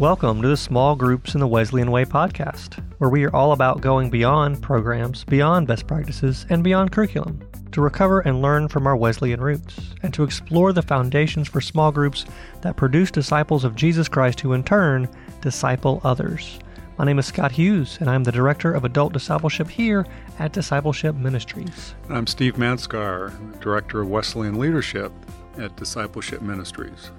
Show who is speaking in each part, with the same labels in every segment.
Speaker 1: Welcome to the Small Groups in the Wesleyan Way podcast, where we are all about going beyond programs, beyond best practices, and beyond curriculum to recover and learn from our Wesleyan roots, and to explore the foundations for small groups that produce disciples of Jesus Christ who in turn disciple others. My name is Scott Hughes, and I'm the Director of Adult Discipleship here at Discipleship Ministries.
Speaker 2: I'm Steve Manskar, Director of Wesleyan Leadership at Discipleship Ministries.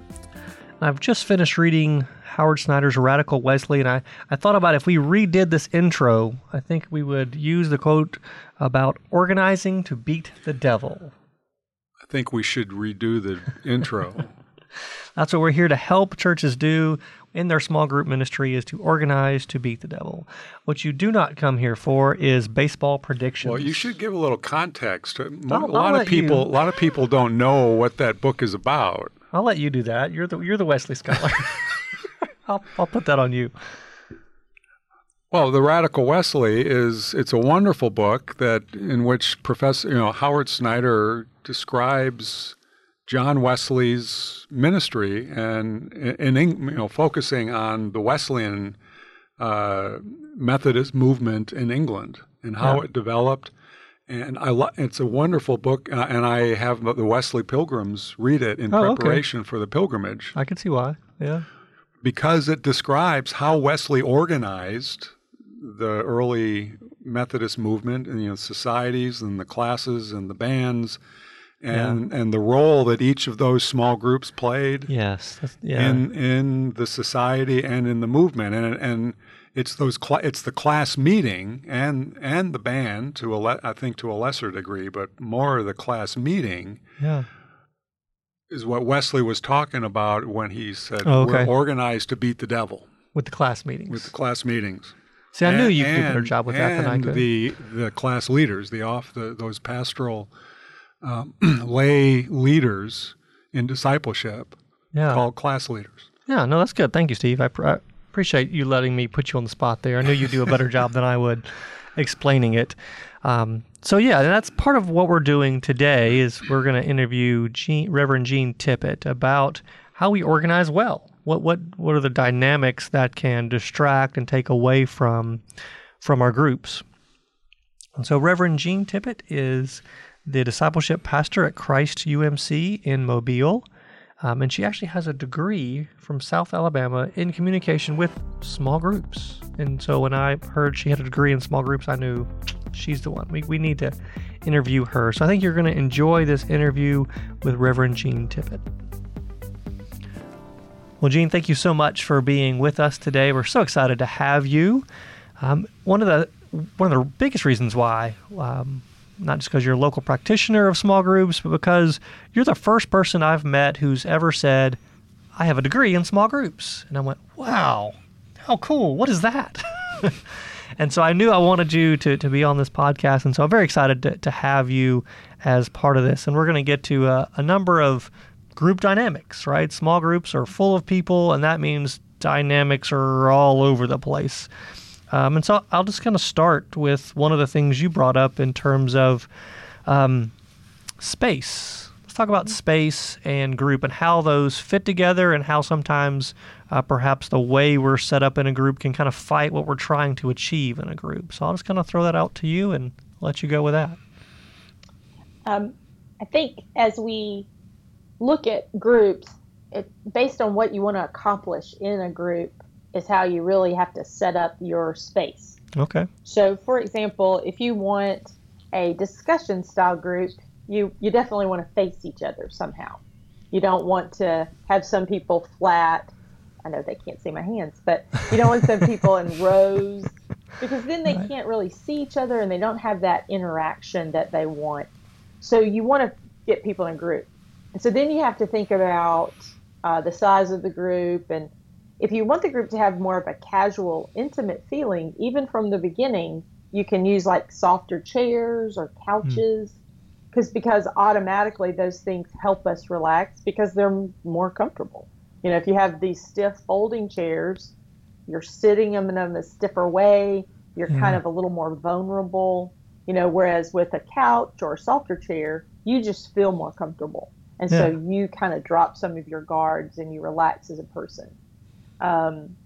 Speaker 1: I've just finished reading Howard Snyder's Radical Wesley, and I, I thought about if we redid this intro, I think we would use the quote about organizing to beat the devil.
Speaker 2: I think we should redo the intro.
Speaker 1: That's what we're here to help churches do in their small group ministry is to organize to beat the devil. What you do not come here for is baseball predictions.
Speaker 2: Well, you should give a little context. A
Speaker 1: I'll
Speaker 2: lot
Speaker 1: let
Speaker 2: of people,
Speaker 1: you.
Speaker 2: a lot of people don't know what that book is about.
Speaker 1: I'll let you do that. You're the you're the Wesley scholar. I'll I'll put that on you.
Speaker 2: Well, the Radical Wesley is it's a wonderful book that in which Professor you know Howard Snyder describes John Wesley's ministry and in, in you know focusing on the Wesleyan uh, Methodist movement in England and how
Speaker 1: Yeah.
Speaker 2: it developed. And I lo- it's a wonderful book, uh, and I have the Wesley Pilgrims read it in
Speaker 1: Oh, okay.
Speaker 2: preparation for the pilgrimage
Speaker 1: I can see why. Yeah.
Speaker 2: because it describes how Wesley organized the early Methodist movement and you know societies and the classes and the bands and and the role that each of those small groups played
Speaker 1: Yes. Yeah.
Speaker 2: in in the society and in the movement and and it's those cla it's the class meeting and and the band to a le- I think to a lesser degree but more the class meeting
Speaker 1: yeah.
Speaker 2: is what Wesley was talking about when he said
Speaker 1: Oh, okay.
Speaker 2: we're organized to beat the devil
Speaker 1: With the class meetings.
Speaker 2: with the class meetings.
Speaker 1: see, I knew you'd do a better job with that than I
Speaker 2: and
Speaker 1: could.
Speaker 2: The the class leaders, the off the those pastoral um, lay leaders in discipleship
Speaker 1: yeah.
Speaker 2: called class leaders.
Speaker 1: Yeah, no, that's good. Thank you, Steve. I, I appreciate you letting me put you on the spot there. I knew you'd do a better job than I would explaining it. Um, so yeah, that's part of what we're doing today is we're going to interview Reverend Gene Tippett about how we organize well. What what what are the dynamics that can distract and take away from from our groups? And so Reverend Gene Tippett is the discipleship pastor at Christ UMC in Mobile. Um, and she actually has a degree from South Alabama in communication with small groups. And so when I heard she had a degree in small groups, I knew she's the one. We, we need to interview her. So I think you're going to enjoy this interview with Reverend Jean Tippett. Well, Jean, thank you so much for being with us today. We're so excited to have you. Um, one of the one of the biggest reasons why um, not just because you're a local practitioner of small groups, but because you're the first person I've met who's ever said, I have a degree in small groups. And I went, wow, how cool. What is that? and so I knew I wanted you to, to be on this podcast. And so I'm very excited to, to have you as part of this. And we're going to get to a, a number of group dynamics, right? Small groups are full of people, and that means dynamics are all over the place. Um, and so I'll just kind of start with one of the things you brought up in terms of um, space. Let's talk about space and group and how those fit together, and how sometimes uh, perhaps the way we're set up in a group can kind of fight what we're trying to achieve in a group. So I'll just kind of throw that out to you and let you go with that.
Speaker 3: Um, I think as we look at groups, it, based on what you want to accomplish in a group, is how you really have to set up your space.
Speaker 1: Okay.
Speaker 3: So, for example, if you want a discussion style group, you, you definitely want to face each other somehow. You don't want to have some people flat. I know they can't see my hands, but you don't want some people in rows because then they
Speaker 1: Right.
Speaker 3: can't really see each other and they don't have that interaction that they want. So, you want to get people in a group. And so then you have to think about uh, the size of the group and if you want the group to have more of a casual, intimate feeling, even from the beginning, you can use like softer chairs or couches, because because automatically those things help us relax because they're more comfortable. You know, if you have these stiff folding chairs, you're sitting in them in a stiffer way. You're
Speaker 1: Yeah.
Speaker 3: kind of a little more vulnerable. You know, whereas with a couch or a softer chair, you just feel more comfortable. And so you kind of drop some of your guards and you relax as a person. Um,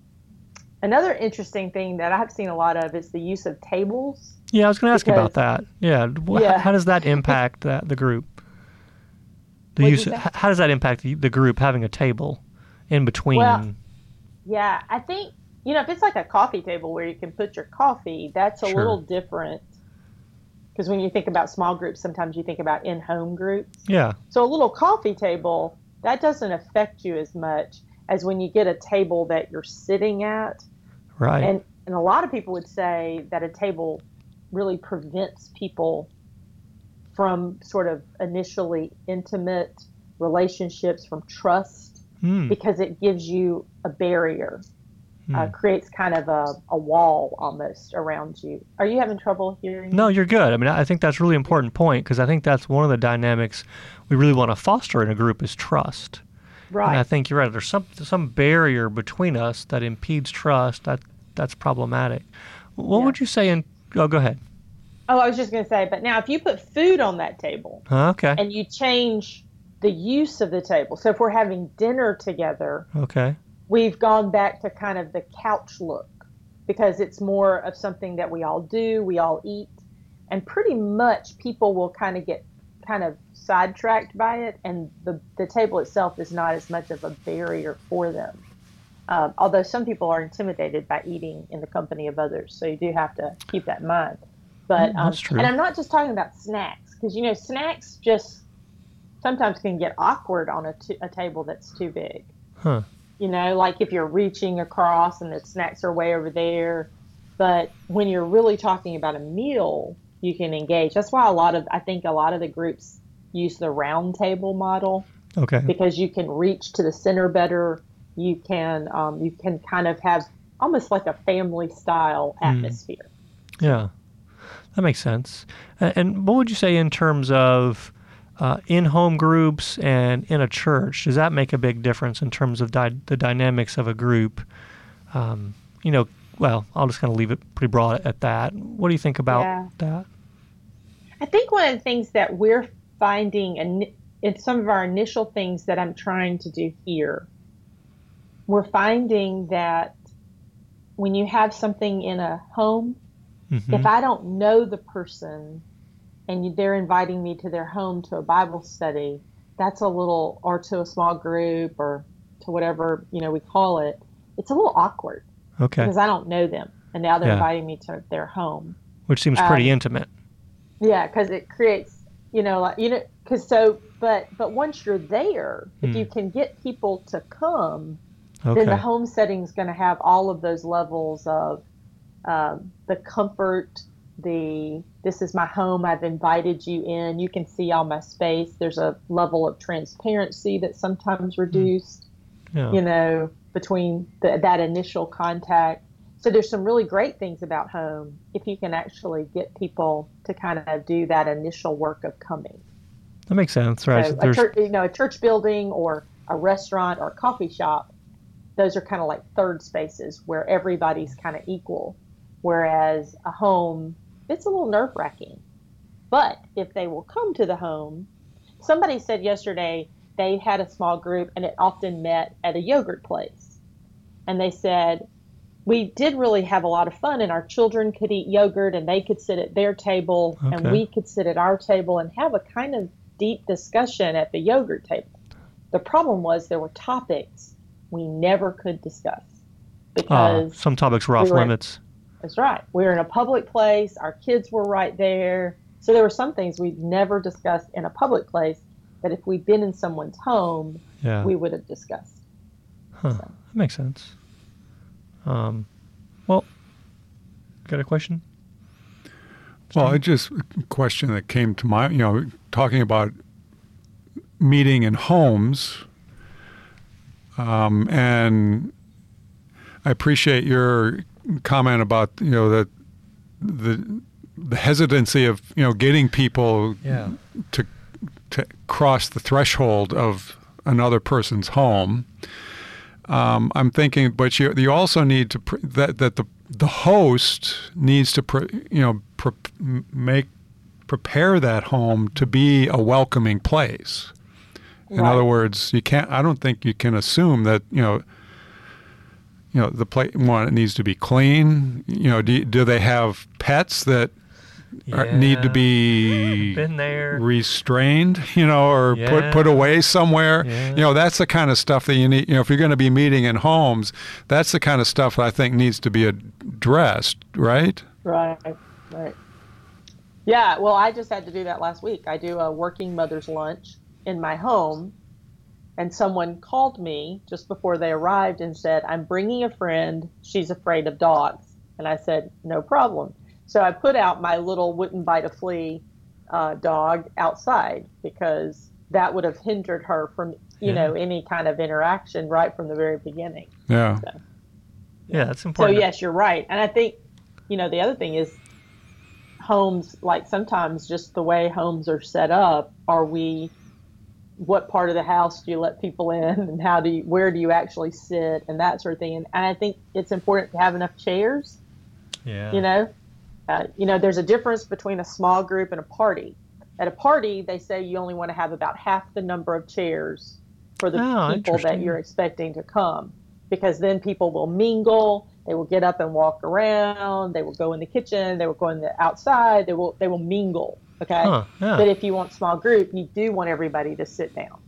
Speaker 3: Another interesting thing that I've seen a lot of is the use of tables.
Speaker 1: Yeah, I was going to ask because, about that. Yeah. yeah. How does that impact that the group? The use. How does that impact the, the group having a table in between?
Speaker 3: Well, yeah, I think you know if it's like a coffee table where you can put your coffee, that's a sure. little different. Because when you think about small groups, sometimes you think about in-home groups.
Speaker 1: Yeah.
Speaker 3: So a little coffee table that doesn't affect you as much as when you get a table that you're sitting at.
Speaker 1: Right.
Speaker 3: And and a lot of people would say that a table really prevents people from sort of initially intimate relationships, from trust, mm. because it gives you a barrier, mm. uh, creates kind of a, a wall almost around you. Are you having trouble hearing?
Speaker 1: No, you're good. I mean, I think that's a really important point because I think that's one of the dynamics we really want to foster in a group is trust.
Speaker 3: Right.
Speaker 1: And I think you're right. There's some some barrier between us that impedes trust. That that's problematic. What yeah. would you say in? Oh, go ahead.
Speaker 3: Oh, I was just going to say, but now if you put food on that table,
Speaker 1: okay,
Speaker 3: and you change the use of the table. So if we're having dinner together,
Speaker 1: okay,
Speaker 3: we've gone back to kind of the couch look because it's more of something that we all do, we all eat, and pretty much people will kind of get kind of sidetracked by it, and the, the table itself is not as much of a barrier for them. Um, although some people are intimidated by eating in the company of others, so you do have to keep that in mind. But
Speaker 1: mm, um,
Speaker 3: and I'm not just talking about snacks because you know snacks just sometimes can get awkward on a, t- a table that's too big.
Speaker 1: Huh.
Speaker 3: You know, like if you're reaching across and the snacks are way over there. But when you're really talking about a meal, you can engage. That's why a lot of I think a lot of the groups use the round table model.
Speaker 1: Okay.
Speaker 3: Because you can reach to the center better. You can um, you can kind of have almost like a family style hmm. atmosphere.
Speaker 1: Mm. Yeah, that makes sense. And what would you say in terms of uh, in-home groups and in a church? Does that make a big difference in terms of di- the dynamics of a group? Um, you know, well, I'll just kind of leave it pretty broad at that. What do you think about yeah. that?
Speaker 3: I think one of the things that we're finding in, in some of our initial things that I'm trying to do here, we're finding that when you have something in a home, mm-hmm. if I don't know the person and they're inviting me to their home to a Bible study, that's a little, or to a small group or to whatever, you know, we call it, it's a little awkward.
Speaker 1: Okay.
Speaker 3: Because I don't know them. And now they're yeah. inviting me to their home.
Speaker 1: Which seems pretty um, intimate.
Speaker 3: Yeah, because it creates you know, like you know, because so, but but once you're there, if you hmm. can get people to come, okay. then the home setting is going to have all of those levels of um, the comfort, the this is my home. I've invited you in. You can see all my space. There's a level of transparency that's sometimes hmm. reduced. Yeah. You know, between the, that initial contact so there's some really great things about home if you can actually get people to kind of do that initial work of coming.
Speaker 1: That makes sense, right?
Speaker 3: So church, you know, a church building or a restaurant or a coffee shop, those are kind of like third spaces where everybody's kind of equal. Whereas a home, it's a little nerve wracking. But if they will come to the home, somebody said yesterday they had a small group and it often met at a yogurt place. And they said we did really have a lot of fun and our children could eat yogurt and they could sit at their table okay. and we could sit at our table and have a kind of deep discussion at the yogurt table. The problem was there were topics we never could discuss because
Speaker 1: uh, some topics were off we were limits.
Speaker 3: In, that's right. We were in a public place our kids were right there. So there were some things we'd never discussed in a public place that if we'd been in someone's home yeah. we would have discussed
Speaker 1: huh. So. that makes sense um, well, got a question?
Speaker 2: Well, it just a question that came to mind. You know, talking about meeting in homes, um, and I appreciate your comment about you know that the the hesitancy of you know getting people
Speaker 1: yeah.
Speaker 2: to to cross the threshold of another person's home. Um, I'm thinking, but you you also need to pr- that that the the host needs to pr- you know pr- make prepare that home to be a welcoming place. In right. other words, you can't. I don't think you can assume that you know. you know, the place one it needs to be clean. You know, do do they have pets that are, need to be
Speaker 1: Been there.
Speaker 2: restrained, you know, or
Speaker 1: Yeah.
Speaker 2: put put away somewhere.
Speaker 1: Yeah.
Speaker 2: You know, that's the kind of stuff that you need. You know, if you're going to be meeting in homes, that's the kind of stuff that I think needs to be addressed, right?
Speaker 3: Right, right. Yeah, well, I just had to do that last week. I do a working mother's lunch in my home, and someone called me just before they arrived and said, I'm bringing a friend. She's afraid of dogs. And I said, No problem. So I put out my little wouldn't bite a flea uh, dog outside because that would have hindered her from, you
Speaker 1: Yeah.
Speaker 3: know, any kind of interaction right from the very beginning.
Speaker 2: Yeah.
Speaker 1: Yeah, that's important.
Speaker 3: So yes, you're right. And I think, you know, the other thing is homes, like sometimes just the way homes are set up, are we, what part of the house do you let people in and how do you, where do you actually sit and that sort of thing. And, and I think it's important to have enough chairs,
Speaker 1: yeah.
Speaker 3: you know, uh, you know, there's a difference between a small group and a party. At a party, they say you only want to have about half the number of chairs for the
Speaker 1: Oh,
Speaker 3: people that you're expecting to come because then people will mingle they will get up and walk around they will go in the kitchen they will go in the outside they will they will mingle okay
Speaker 1: Huh, yeah.
Speaker 3: but if you want small group you do want everybody to sit down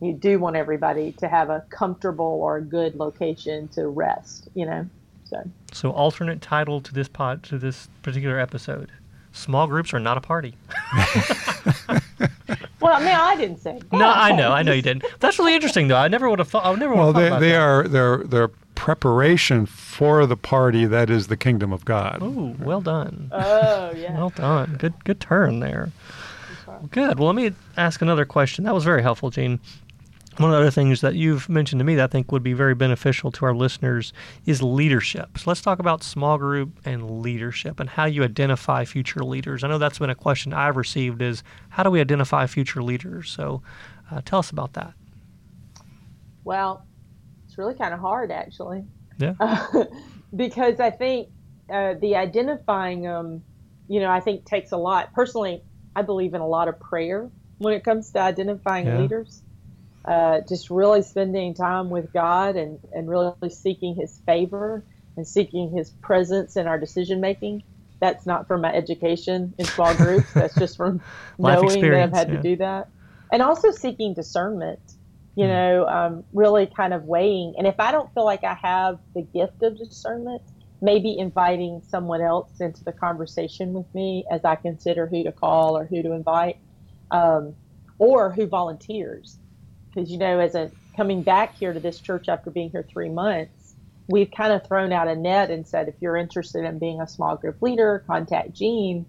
Speaker 3: you do want everybody to have a comfortable or a good location to rest you know so
Speaker 1: So alternate title to this pod to this particular episode. Small groups are not a party.
Speaker 3: well i mean i didn't say that.
Speaker 1: No, I know, I know you didn't. That's really interesting though. I never would have thought I never would
Speaker 2: Well,
Speaker 1: thought
Speaker 2: they
Speaker 1: about
Speaker 2: they
Speaker 1: that.
Speaker 2: are they're they're preparation for the party that is the kingdom of God.
Speaker 1: Ooh, well done.
Speaker 3: oh yeah
Speaker 1: Well done. Good good turn there. Good. Well, let me ask another question. That was very helpful, Gene. One of the other things that you've mentioned to me that I think would be very beneficial to our listeners is leadership. So let's talk about small group and leadership and how you identify future leaders. I know that's been a question I've received is how do we identify future leaders? So uh, tell us about that.
Speaker 3: well it's really kind of hard actually
Speaker 1: Yeah.
Speaker 3: because I think uh, the identifying them, you know, I think takes a lot. Personally, I believe in a lot of prayer when it comes to identifying
Speaker 1: Yeah.
Speaker 3: leaders. Uh, just really spending time with God and, and really seeking His favor and seeking His presence in our decision making. That's not from my education in small groups. That's just from knowing that I've had
Speaker 1: yeah.
Speaker 3: to do that. And also seeking discernment, you
Speaker 1: Mm.
Speaker 3: know, um, really kind of weighing. And if I don't feel like I have the gift of discernment, maybe inviting someone else into the conversation with me as I consider who to call or who to invite, um, or who volunteers. Because, you know, as a coming back here to this church after being here three months, we've kind of thrown out a net and said, if you're interested in being a small group leader, contact Gene.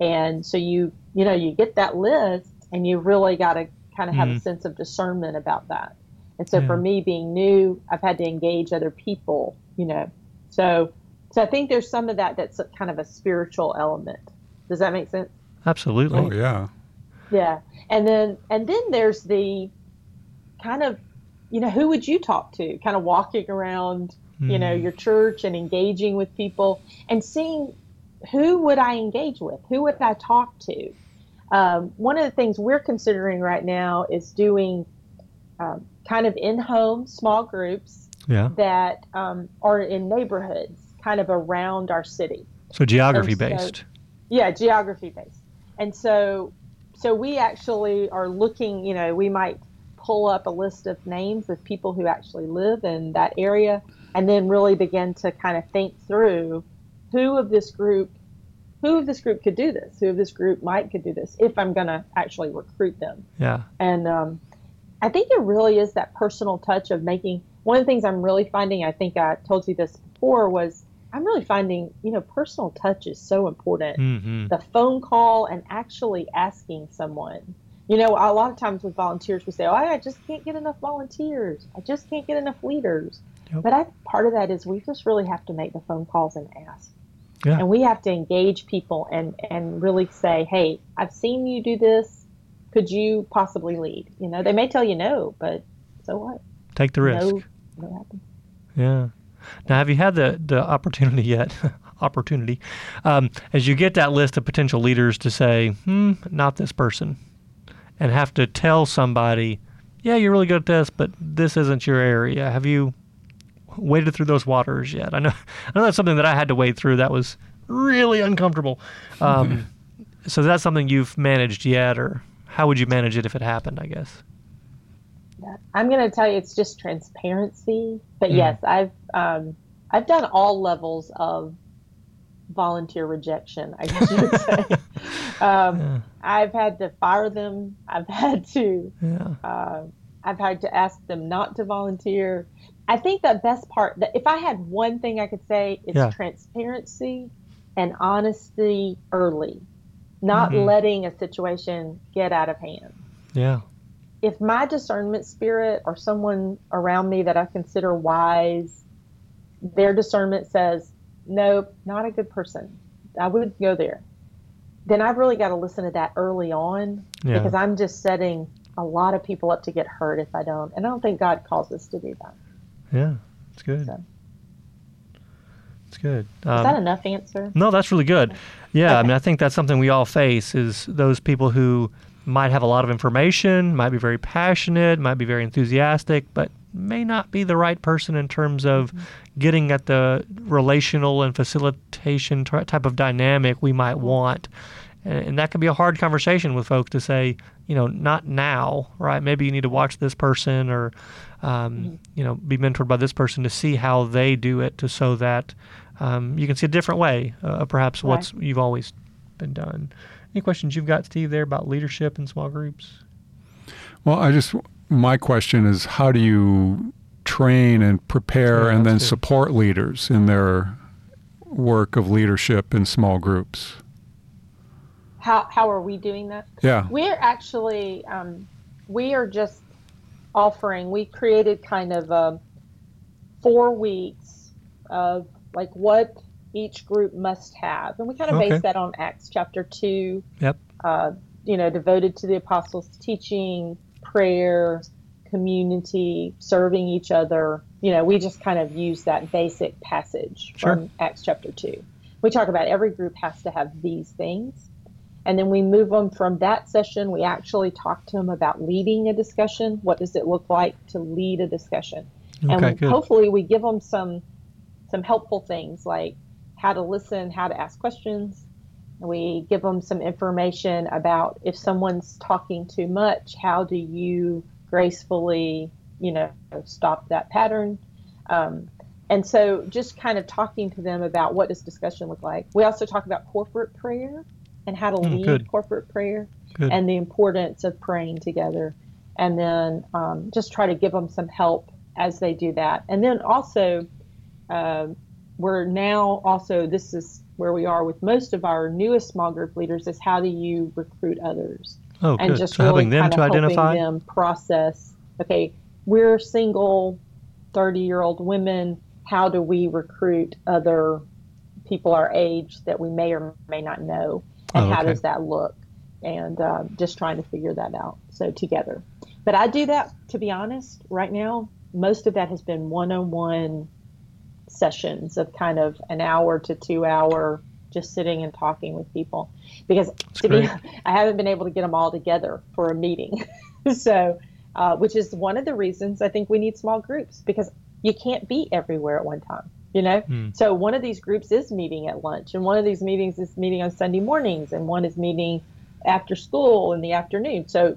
Speaker 3: And so you, you know, you get that list and you really got to kind of have a
Speaker 1: Mhm.
Speaker 3: sense of discernment about that. And so
Speaker 1: Yeah.
Speaker 3: for me being new, I've had to engage other people, you know. So so I think there's some of that that's a, kind of a spiritual element. Does that make sense?
Speaker 1: Absolutely.
Speaker 2: Oh yeah.
Speaker 3: Yeah. And then and then there's the kind of you know, who would you talk to? Kind of walking around, you know,
Speaker 1: Mm.
Speaker 3: your church and engaging with people and seeing who would I engage with? Who would I talk to? Um, one of the things we're considering right now is doing um, kind of in-home small groups
Speaker 1: Yeah.
Speaker 3: that um, are in neighborhoods kind of around our city.
Speaker 1: So geography
Speaker 3: so,
Speaker 1: based.
Speaker 3: Yeah, geography based. And so so we actually are looking, you know, we might pull up a list of names of people who actually live in that area and then really begin to kind of think through who of this group who of this group could do this, who of this group might could do this if I'm going to actually recruit them.
Speaker 1: Yeah.
Speaker 3: And um, I think it really is that personal touch of making. One of the things I'm really finding, I think I told you this before, was I'm really finding, you know, personal touch is so important.
Speaker 1: Mm-hmm.
Speaker 3: The phone call and actually asking someone. You know, a lot of times with volunteers, we say, "Oh, I just can't get enough volunteers. I just can't get enough leaders."
Speaker 1: Yep.
Speaker 3: But I part of that is we just really have to make the phone calls and ask.
Speaker 1: Yeah.
Speaker 3: And we have to engage people and and really say, "Hey, I've seen you do this. Could you possibly lead?" You know, they may tell you no, but so what?
Speaker 1: Take the risk.
Speaker 3: No, no.
Speaker 1: Yeah. Now, have you had the, the opportunity yet? opportunity, um, as you get that list of potential leaders to say, hmm, not this person, and have to tell somebody, yeah, you're really good at this, but this isn't your area. Have you? waded through those waters yet. I know, I know that's something that I had to wade through. That was really uncomfortable. Um, so that's something you've managed yet, or how would you manage it if it happened? I guess.
Speaker 3: I'm going to tell you, it's just transparency. But mm. yes, I've um, I've done all levels of volunteer rejection. I guess you would say. um, yeah. I've had to fire them. I've had to. Yeah. Uh, I've had to ask them not to volunteer. I think the best part that if I had one thing I could say, it's yeah. transparency and honesty early, not mm-hmm. letting a situation get out of hand.
Speaker 1: Yeah.
Speaker 3: If my discernment spirit or someone around me that I consider wise, their discernment says, nope, not a good person. I wouldn't go there. Then I've really got to listen to that early on yeah. because I'm just setting a lot of people up to get hurt if I don't. And I don't think God calls us to do that.
Speaker 1: Yeah, it's good. So. It's good.
Speaker 3: Um, is that enough answer?
Speaker 1: No, that's really good. Yeah, okay. I mean, I think that's something we all face is those people who might have a lot of information, might be very passionate, might be very enthusiastic, but may not be the right person in terms of mm-hmm. getting at the relational and facilitation type of dynamic we might mm-hmm. want. And that can be a hard conversation with folks to say, you know, not now, right? Maybe you need to watch this person or, um, mm-hmm. you know, be mentored by this person to see how they do it, to so that um, you can see a different way, uh, perhaps right. what's you've always been done. Any questions you've got, Steve, there about leadership in small groups?
Speaker 2: Well, I just my question is, how do you train and prepare yeah, and then good. support leaders in their work of leadership in small groups?
Speaker 3: how how are we doing that?
Speaker 2: Yeah,
Speaker 3: we're actually um, we are just offering. We created kind of um, four weeks of like what each group must have, and we kind of okay. base that on Acts chapter two.
Speaker 1: Yep.
Speaker 3: Uh, you know, devoted to the apostles' teaching, prayer, community, serving each other. You know, we just kind of use that basic passage sure. from Acts chapter 2. We talk about every group has to have these things. And then we move on from that session. We actually talk to them about leading a discussion. What does it look like to lead a discussion? Okay, and good. hopefully we give them some some helpful things like how to listen, how to ask questions. We give them some information about if someone's talking too much, how do you gracefully, you know, stop that pattern? Um, and so just kind of talking to them about what does discussion look like. We also talk about corporate prayer and how to mm, lead good. corporate prayer good. and the importance of praying together. And then um, just try to give them some help as they do that. And then also, uh, we're now also, this is where we are with most of our newest small group leaders is how do you recruit others?
Speaker 1: Oh, and good. just so really helping them to identify
Speaker 3: them process. Okay, we're single, thirty-year-old women. How do we recruit other people our age that we may or may not know? and oh, okay. how does that look and uh, just trying to figure that out so together but i do that to be honest right now most of that has been one-on-one sessions of kind of an hour to two hour just sitting and talking with people. Because That's to great. be i haven't been able to get them all together for a meeting. So uh, which is one of the reasons i think we need small groups because you can't be everywhere at one time you know? Mm. so one of these groups is meeting at lunch and one of these meetings is meeting on sunday mornings and one is meeting after school in the afternoon. So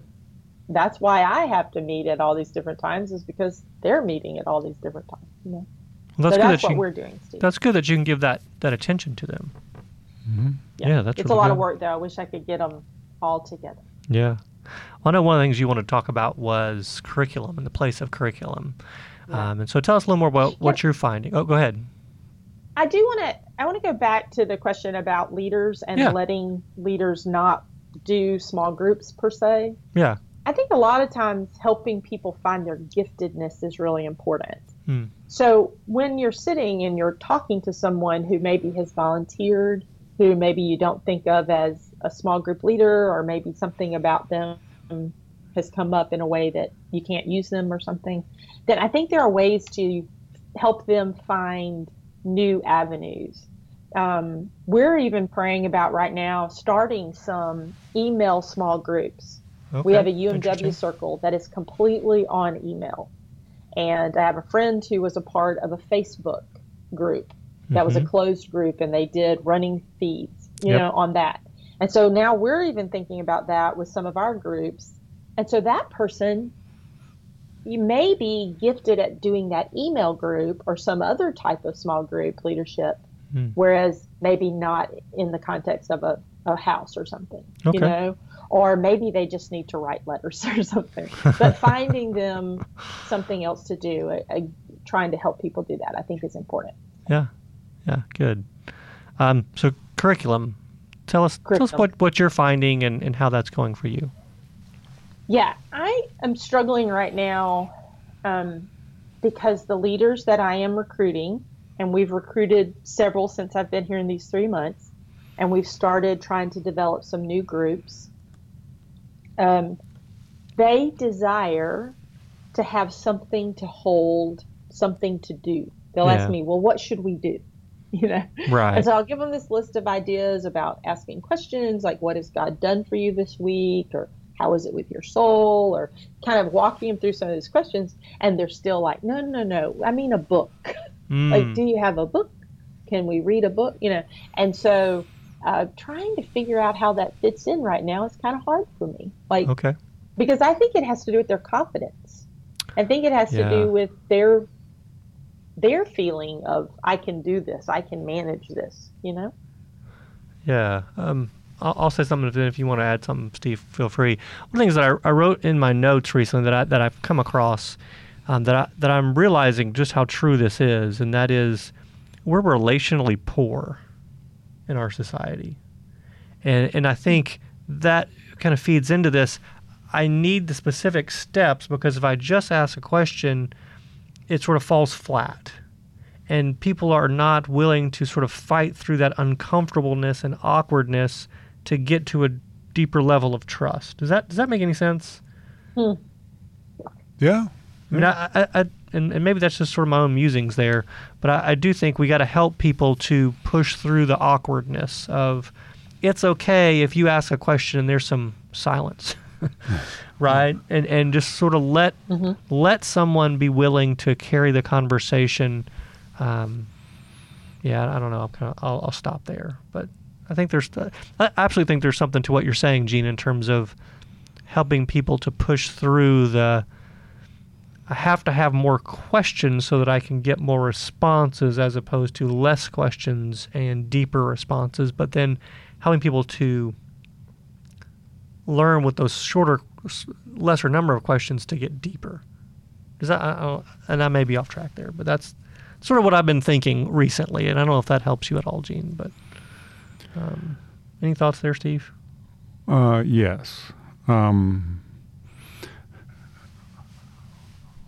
Speaker 3: that's why i have to meet at all these different times is because they're meeting at all these different times you know well, that's, so good that's that what you, we're doing Steve.
Speaker 1: that's good that you can give that that attention to them
Speaker 2: mm-hmm.
Speaker 1: yeah. yeah. that's
Speaker 3: it's
Speaker 1: really
Speaker 3: a lot
Speaker 1: good.
Speaker 3: of work though i wish i could get them all together
Speaker 1: yeah well, I know one of the things you want to talk about was curriculum and the place of curriculum. Um, and so tell us a little more about what you're finding. Oh, go ahead.
Speaker 3: I do want to. I want to go back to the question about leaders and yeah. letting leaders not do small groups per se.
Speaker 1: Yeah.
Speaker 3: I think a lot of times helping people find their giftedness is really important.
Speaker 1: Hmm.
Speaker 3: So when you're sitting and you're talking to someone who maybe has volunteered, who maybe you don't think of as a small group leader, or maybe something about them has come up in a way that you can't use them or something, then I think there are ways to help them find new avenues. Um, we're even praying about right now starting some email small groups. Okay. We have a UMW circle that is completely on email. And I have a friend who was a part of a Facebook group that was a
Speaker 1: Mhm.
Speaker 3: closed group, and they did running feeds, you
Speaker 1: Yep.
Speaker 3: know, on that. And so now we're even thinking about that with some of our groups. And so that person, you may be gifted at doing that email group or some other type of small group leadership,
Speaker 1: Hmm.
Speaker 3: whereas maybe not in the context of a, a house or something,
Speaker 1: Okay.
Speaker 3: you know, or maybe they just need to write letters or something. But finding them something else to do, uh, uh, trying to help people do that, I think is important.
Speaker 1: Yeah, yeah, good. Um, so curriculum, tell us tell us what, what you're finding and, and how that's going for you.
Speaker 3: Yeah, I am struggling right now um, because the leaders that I am recruiting, and we've recruited several since I've been here in these three months, and we've started trying to develop some new groups. Um, they desire to have something to hold, something to do. They'll
Speaker 1: Yeah.
Speaker 3: ask me, "Well, what should we do?" You know,
Speaker 1: Right.
Speaker 3: and so I'll give them this list of ideas about asking questions like, what has God done for you this week? Or how is it with your soul? Or kind of walking them through some of these questions. And they're still like, no, no, no. I mean, a book.
Speaker 1: Mm,
Speaker 3: Like, do you have a book? Can we read a book? You know, and so uh, trying to figure out how that fits in right now is kind of hard for me. Like,
Speaker 1: okay.
Speaker 3: because I think it has to do with their confidence. I think it has
Speaker 1: Yeah.
Speaker 3: to do with their their feeling of I can do this, I can manage this, you know?
Speaker 1: Yeah. Um, I'll, I'll say something. If, if you want to add something, Steve, feel free. One of the things that I, I wrote in my notes recently that I, that I've come across um, that I, that I'm realizing just how true this is, and that is we're relationally poor in our society, and and I think that kind of feeds into this. I need the specific steps because if I just ask a question, it sort of falls flat and people are not willing to sort of fight through that uncomfortableness and awkwardness to get to a deeper level of trust. Does that does that make any sense? Hmm.
Speaker 2: Yeah.
Speaker 1: I mean, I, I, I and, and maybe that's just sort of my own musings there, but I, I do think we got to help people to push through the awkwardness of it's okay if you ask a question and there's some silence, right? And and just sort of let let someone be willing to carry the conversation. Um, yeah, I don't know. I'm kind of, I'll, I'll stop there, but I think there's I absolutely think there's something to what you're saying, Gene, in terms of helping people to push through the. I have to have more questions so that I can get more responses as opposed to less questions and deeper responses, but then helping people to learn with those shorter, lesser number of questions to get deeper. Does that, I, and I may be off track there, but that's sort of what I've been thinking recently, and I don't know if that helps you at all, Gene. But um, any thoughts there, Steve?
Speaker 2: Uh, yes. Um,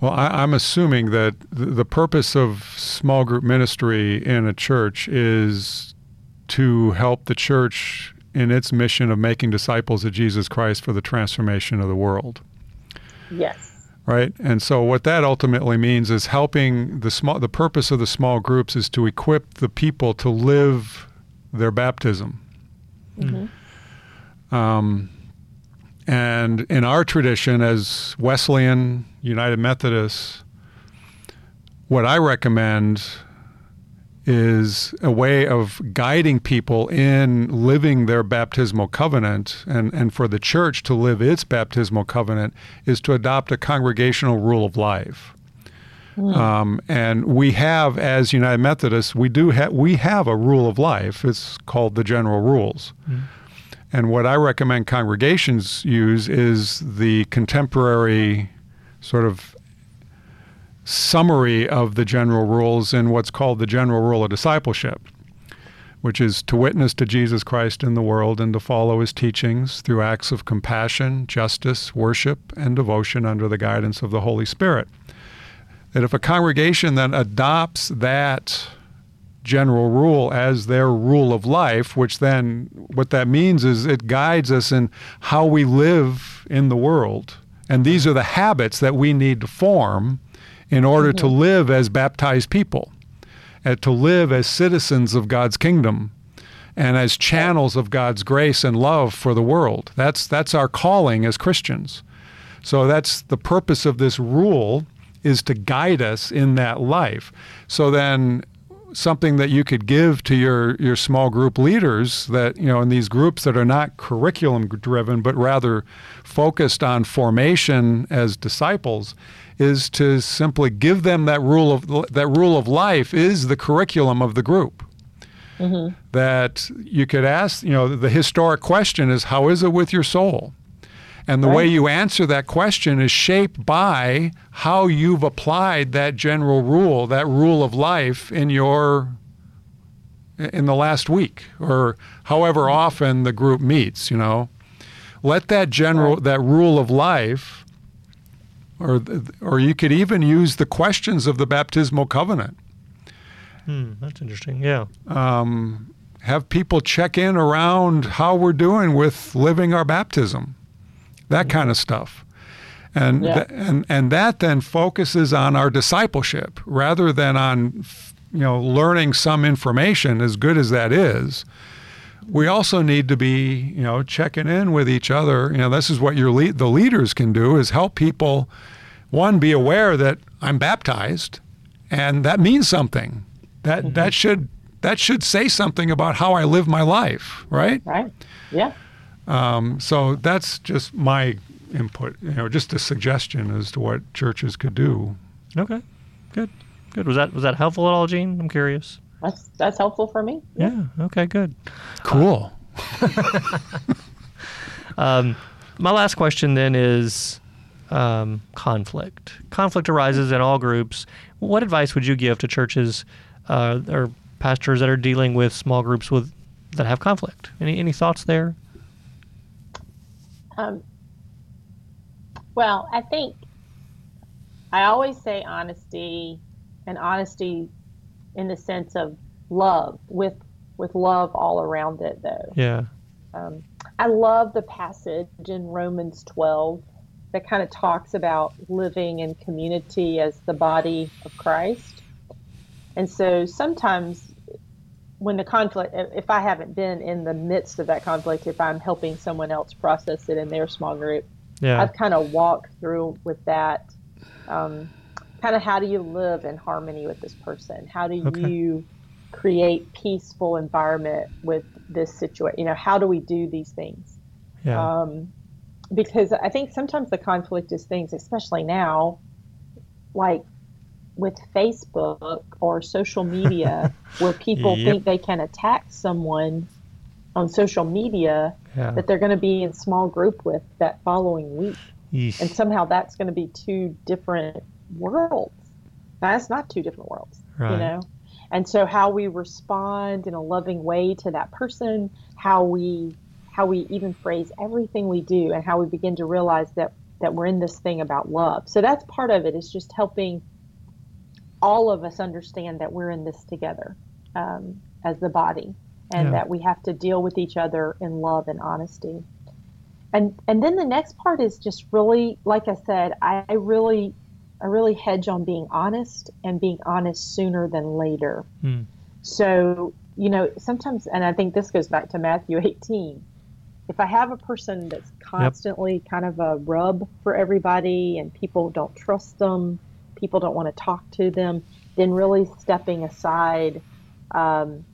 Speaker 2: well, I, I'm assuming that the, the purpose of small group ministry in a church is to help the church in its mission of making disciples of Jesus Christ for the transformation of the world.
Speaker 3: Yes.
Speaker 2: right? And so what that ultimately means is helping the small. The purpose of the small groups is to equip the people to live their baptism. Mhm. Um, and in our tradition, as Wesleyan United Methodists, what I recommend is a way of guiding people in living their baptismal covenant and, and for the church to live its baptismal covenant is to adopt a congregational rule of life. Um, and we have, as United Methodists, we do have we have a rule of life. It's called the general rules. And what I recommend congregations use is the contemporary sort of summary of the general rules in what's called the general rule of discipleship, which is to witness to Jesus Christ in the world and to follow his teachings through acts of compassion, justice, worship, and devotion under the guidance of the Holy Spirit. That if a congregation then adopts that general rule as their rule of life, which then what that means is it guides us in how we live in the world. And these are the habits that we need to form in order to mm-hmm. live as baptized people, and to live as citizens of God's kingdom and as channels of God's grace and love for the world. That's that's our calling as Christians. So that's the purpose of this rule is to guide us in that life. So then something that you could give to your your small group leaders that you know in these groups that are not curriculum driven but rather focused on formation as disciples is to simply give them that rule of that rule of life is the curriculum of the group mm-hmm. that you could ask you know the historic question is how is it with your soul and the right. way you answer that question is shaped by how you've applied that general rule, that rule of life in your in the last week or however often the group meets, you know. Let that general right. that rule of life or or you could even use the questions of the baptismal covenant.
Speaker 1: Hmm, that's interesting. Yeah. Um,
Speaker 2: have people check in around how we're doing with living our baptism that mm-hmm. kind of stuff. And, yeah. th- and, and that then focuses on our discipleship rather than on you know learning some information as good as that is we also need to be you know checking in with each other you know this is what your le- the leaders can do is help people one be aware that I'm baptized and that means something that mm-hmm. that should that should say something about how I live my life right
Speaker 3: right yeah
Speaker 2: um, so that's just my input, you know, just a suggestion as to what churches could do.
Speaker 1: Okay, good, good. Was that was that helpful at all, Gene? I'm curious.
Speaker 3: That's that's helpful for me.
Speaker 1: Yeah. yeah okay. Good.
Speaker 2: Cool.
Speaker 1: Uh, um, my last question then is um, conflict. Conflict arises in all groups. What advice would you give to churches uh, or pastors that are dealing with small groups with that have conflict? Any any thoughts there?
Speaker 3: Um, well, I think I always say honesty, and honesty in the sense of love, with with love all around it, though.
Speaker 1: Yeah.
Speaker 3: Um, I love the passage in Romans 12 that kind of talks about living in community as the body of Christ. And so sometimes when the conflict, if I haven't been in the midst of that conflict, if I'm helping someone else process it in their small group, yeah. I've kind of walked through with that. Um, kind of how do you live in harmony with this person? How do okay. you create peaceful environment with this situation? You know, how do we do these things?
Speaker 1: Yeah. Um,
Speaker 3: because I think sometimes the conflict is things, especially now, like with Facebook or social media where people yep. think they can attack someone on social media yeah. that they're going to be in small group with that following week. Eesh. And somehow that's going to be two different worlds. Now, that's not two different worlds, right. you know? And so how we respond in a loving way to that person, how we how we even phrase everything we do and how we begin to realize that that we're in this thing about love. So that's part of it is just helping all of us understand that we're in this together um, as the body and yeah. that we have to deal with each other in love and honesty. And and then the next part is just really, like I said, I, I really I really hedge on being honest and being honest sooner than later. Hmm. So, you know, sometimes, and I think this goes back to Matthew 18. If I have a person that's constantly yep. kind of a rub for everybody and people don't trust them, people don't want to talk to them, then really stepping aside, um,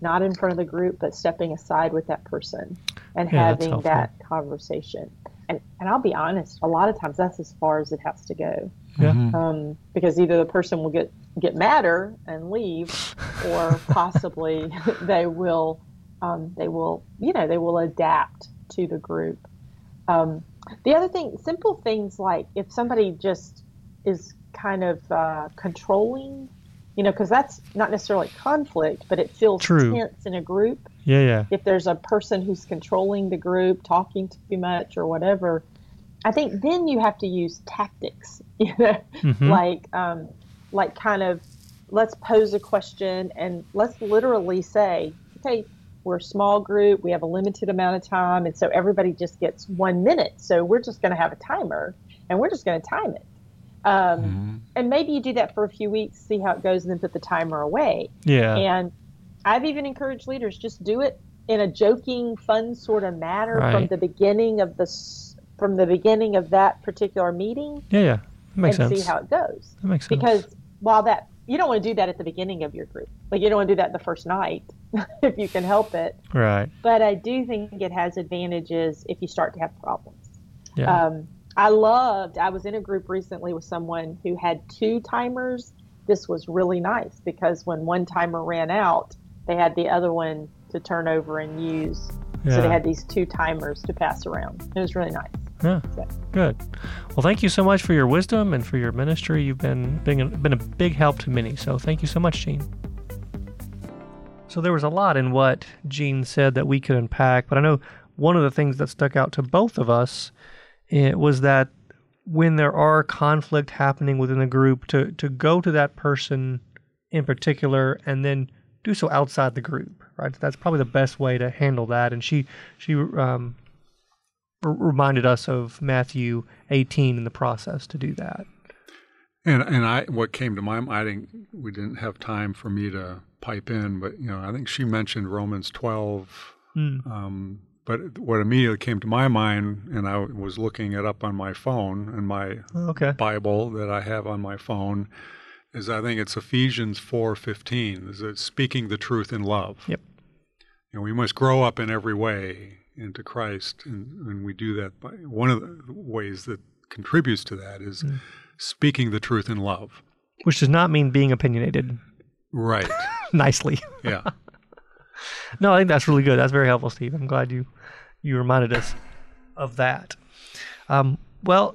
Speaker 3: not in front of the group, but stepping aside with that person and yeah, having that conversation. And, and I'll be honest, a lot of times that's as far as it has to go.
Speaker 1: Yeah. Mm-hmm.
Speaker 3: Um, because either the person will get, get madder and leave, or possibly they will, um, they will, you know, they will adapt to the group. Um, the other thing, simple things like if somebody just is kind of uh, controlling, you know, because that's not necessarily conflict, but it feels
Speaker 1: True.
Speaker 3: tense in a group.
Speaker 1: Yeah, yeah.
Speaker 3: If there's a person who's controlling the group, talking too much or whatever, I think then you have to use tactics, you know, mm-hmm. like um, like kind of let's pose a question and let's literally say, okay, we're a small group, we have a limited amount of time, and so everybody just gets one minute. So we're just going to have a timer and we're just going to time it. Um, mm-hmm. And maybe you do that for a few weeks, see how it goes, and then put the timer away.
Speaker 1: Yeah.
Speaker 3: And I've even encouraged leaders just do it in a joking, fun sort of manner
Speaker 1: right.
Speaker 3: from the beginning of the from the beginning of that particular meeting.
Speaker 1: Yeah. yeah. Makes
Speaker 3: and
Speaker 1: sense.
Speaker 3: see how it goes.
Speaker 1: That makes sense.
Speaker 3: Because while that you don't want to do that at the beginning of your group, like you don't want to do that the first night if you can help it.
Speaker 1: right.
Speaker 3: But I do think it has advantages if you start to have problems.
Speaker 1: Yeah.
Speaker 3: Um, I loved. I was in a group recently with someone who had two timers. This was really nice because when one timer ran out, they had the other one to turn over and use.
Speaker 1: yeah.
Speaker 3: So they had these two timers to pass around. It was really nice.
Speaker 1: Yeah.
Speaker 3: So-
Speaker 1: Good. Well, thank you so much for your wisdom and for your ministry. You've been been, been a big help to many. So thank you so much, Gene. So there was a lot in what Gene said that we could unpack, but I know one of the things that stuck out to both of us it was that when there are conflict happening within the group, to to go to that person in particular and then do so outside the group, right? That's probably the best way to handle that. And she she um, r- reminded us of Matthew 18 in the process to do that.
Speaker 2: And and I what came to my mind, I didn't we didn't have time for me to pipe in, but you know I think she mentioned Romans twelve.
Speaker 1: Mm.
Speaker 2: Um, but what immediately came to my mind, and I was looking it up on my phone and my
Speaker 1: Okay.
Speaker 2: Bible that I have on my phone, is I think it's Ephesians four fifteen. Is it speaking the truth in love?
Speaker 1: Yep.
Speaker 2: You know, we must grow up in every way into Christ, and, and we do that by one of the ways that contributes to that is
Speaker 1: Mm.
Speaker 2: speaking the truth in love.
Speaker 1: Which does not mean being opinionated
Speaker 2: Right.
Speaker 1: nicely.
Speaker 2: Yeah.
Speaker 1: No, I think that's really good. That's very helpful, Steve. I'm glad you you reminded us of that. Um, well,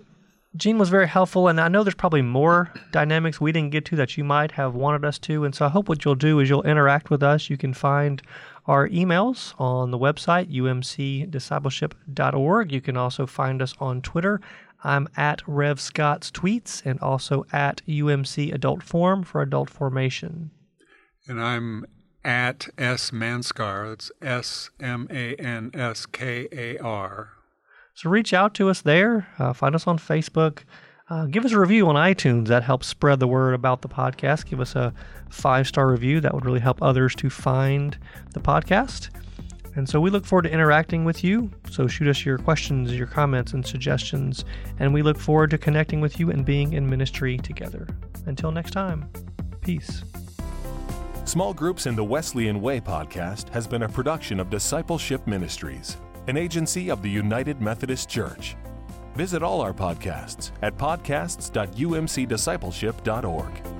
Speaker 1: Gene was very helpful, and I know there's probably more dynamics we didn't get to that you might have wanted us to. And so I hope what you'll do is you'll interact with us. You can find our emails on the website, umcdiscipleship.org. You can also find us on Twitter. I'm at Rev Scott's Tweets and also at UMC Adult Forum for adult formation.
Speaker 2: And I'm at S Manskar. That's S M A N S K A R.
Speaker 1: So reach out to us there. Uh, find us on Facebook. Uh, give us a review on iTunes. That helps spread the word about the podcast. Give us a five star review. That would really help others to find the podcast. And so we look forward to interacting with you. So shoot us your questions, your comments, and suggestions. And we look forward to connecting with you and being in ministry together. Until next time, peace.
Speaker 4: Small Groups in the Wesleyan Way podcast has been a production of Discipleship Ministries, an agency of the United Methodist Church. Visit all our podcasts at podcasts.umcdiscipleship.org.